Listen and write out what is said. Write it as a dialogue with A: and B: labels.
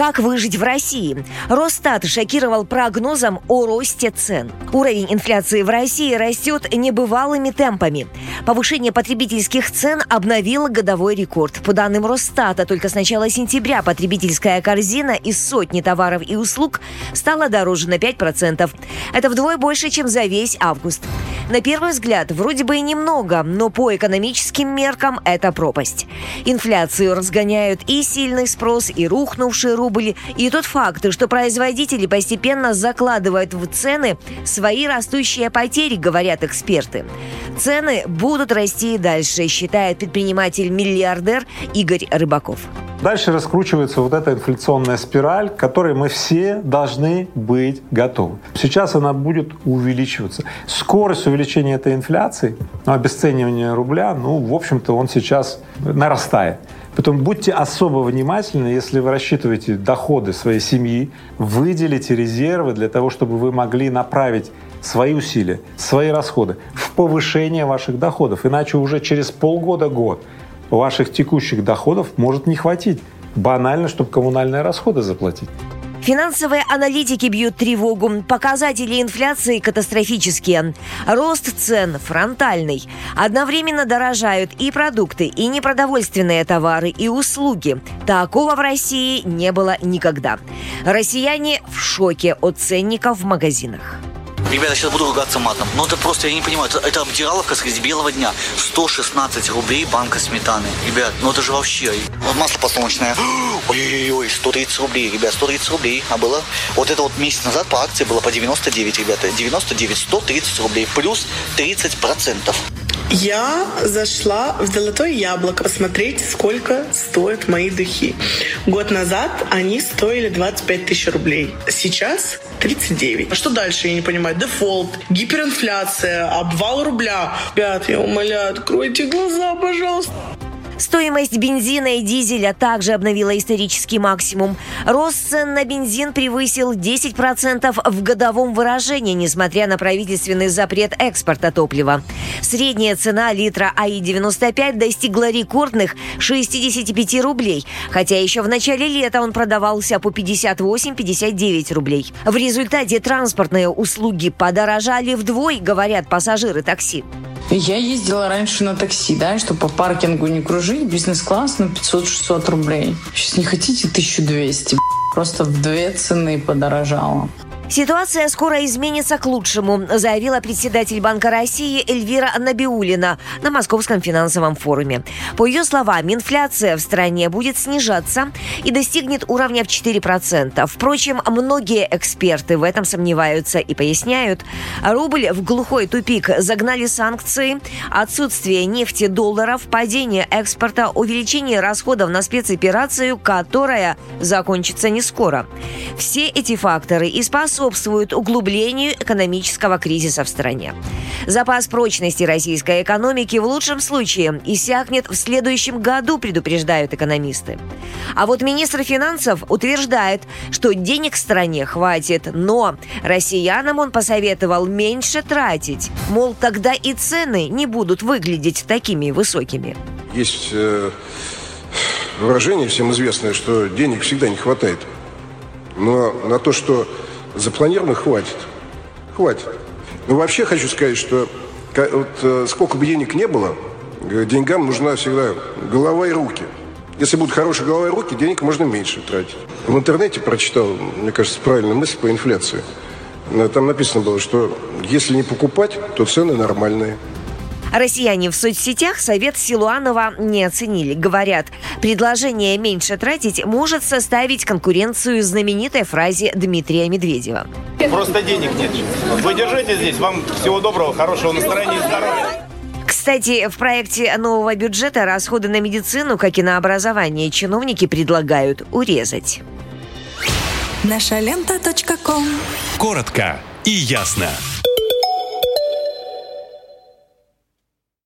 A: Как выжить в России? Росстат шокировал прогнозом о росте цен. Уровень инфляции в России растет небывалыми темпами. Повышение потребительских цен обновило годовой рекорд. По данным Росстата, только с начала сентября потребительская корзина из сотни товаров и услуг стала дороже на 5%. Это вдвое больше, чем за весь август. На первый взгляд, вроде бы и немного, но по экономическим меркам это пропасть. Инфляцию разгоняют и сильный спрос, и рухнувший рубль, рубль, и тот факт, что производители постепенно закладывают в цены свои растущие потери, говорят эксперты. Цены будут расти и дальше, считает предприниматель-миллиардер Игорь Рыбаков.
B: Дальше раскручивается вот эта инфляционная спираль, к которой мы все должны быть готовы. Сейчас она будет увеличиваться. Скорость увеличения этой инфляции, ну, обесценивания рубля, ну, в общем-то, он сейчас нарастает. Поэтому будьте особо внимательны, если вы рассчитываете доходы своей семьи, выделите резервы для того, чтобы вы могли направить свои усилия, свои расходы в повышение ваших доходов. Иначе уже через полгода-год ваших текущих доходов может не хватить банально, чтобы коммунальные расходы заплатить.
A: Финансовые аналитики бьют тревогу. Показатели инфляции катастрофические. Рост цен фронтальный. Одновременно дорожают и продукты, и непродовольственные товары, и услуги. Такого в России не было никогда. Россияне в шоке от ценников в магазинах.
C: Ребята, сейчас буду ругаться матом. Но это просто, я не понимаю, это, это обдираловка среди белого дня. 116 рублей банка сметаны. Ребят, ну это же вообще. Вот масло подсолнечное. Ой-ой-ой, 130 рублей, ребят, 130 рублей. А было? Вот это вот месяц назад по акции было по 99, ребята. 99, 130 рублей. Плюс 30 процентов.
D: Я зашла в Золотое Яблоко посмотреть, сколько стоят мои духи. Год назад они стоили 25 тысяч рублей. Сейчас 39. А что дальше, я не понимаю? Дефолт, гиперинфляция, обвал рубля. Ребят, я умоляю, откройте глаза, пожалуйста.
A: Стоимость бензина и дизеля также обновила исторический максимум. Рост цен на бензин превысил 10% в годовом выражении, несмотря на правительственный запрет экспорта топлива. Средняя цена литра АИ-95 достигла рекордных 65 рублей, хотя еще в начале лета он продавался по 58-59 рублей. В результате транспортные услуги подорожали вдвое, говорят пассажиры такси.
E: Я ездила раньше на такси, да, чтобы по паркингу не кружить, бизнес-класс на 500-600 рублей. Сейчас не хотите 1200, просто в две цены подорожало.
A: Ситуация скоро изменится к лучшему, заявила председатель Банка России Эльвира Набиулина на Московском финансовом форуме. По ее словам, инфляция в стране будет снижаться и достигнет уровня в 4%. Впрочем, многие эксперты в этом сомневаются и поясняют, рубль в глухой тупик загнали санкции, отсутствие нефти долларов, падение экспорта, увеличение расходов на спецоперацию, которая закончится не скоро. Все эти факторы и способны способствуют углублению экономического кризиса в стране. Запас прочности российской экономики в лучшем случае иссякнет в следующем году, предупреждают экономисты. А вот министр финансов утверждает, что денег в стране хватит, но россиянам он посоветовал меньше тратить. Мол, тогда и цены не будут выглядеть такими высокими.
F: Есть э, выражение всем известное, что денег всегда не хватает. Но на то, что запланировано, хватит. Хватит. Но вообще хочу сказать, что вот, э, сколько бы денег не было, э, деньгам нужна всегда голова и руки. Если будут хорошие голова и руки, денег можно меньше тратить. В интернете прочитал, мне кажется, правильную мысль по инфляции. Э, там написано было, что если не покупать, то цены нормальные.
A: Россияне в соцсетях совет Силуанова не оценили. Говорят, предложение меньше тратить может составить конкуренцию знаменитой фразе Дмитрия Медведева.
G: Просто денег нет. Вы держите здесь. Вам всего доброго, хорошего настроения и здоровья.
A: Кстати, в проекте нового бюджета расходы на медицину, как и на образование, чиновники предлагают урезать.
H: Наша лента. Коротко и ясно.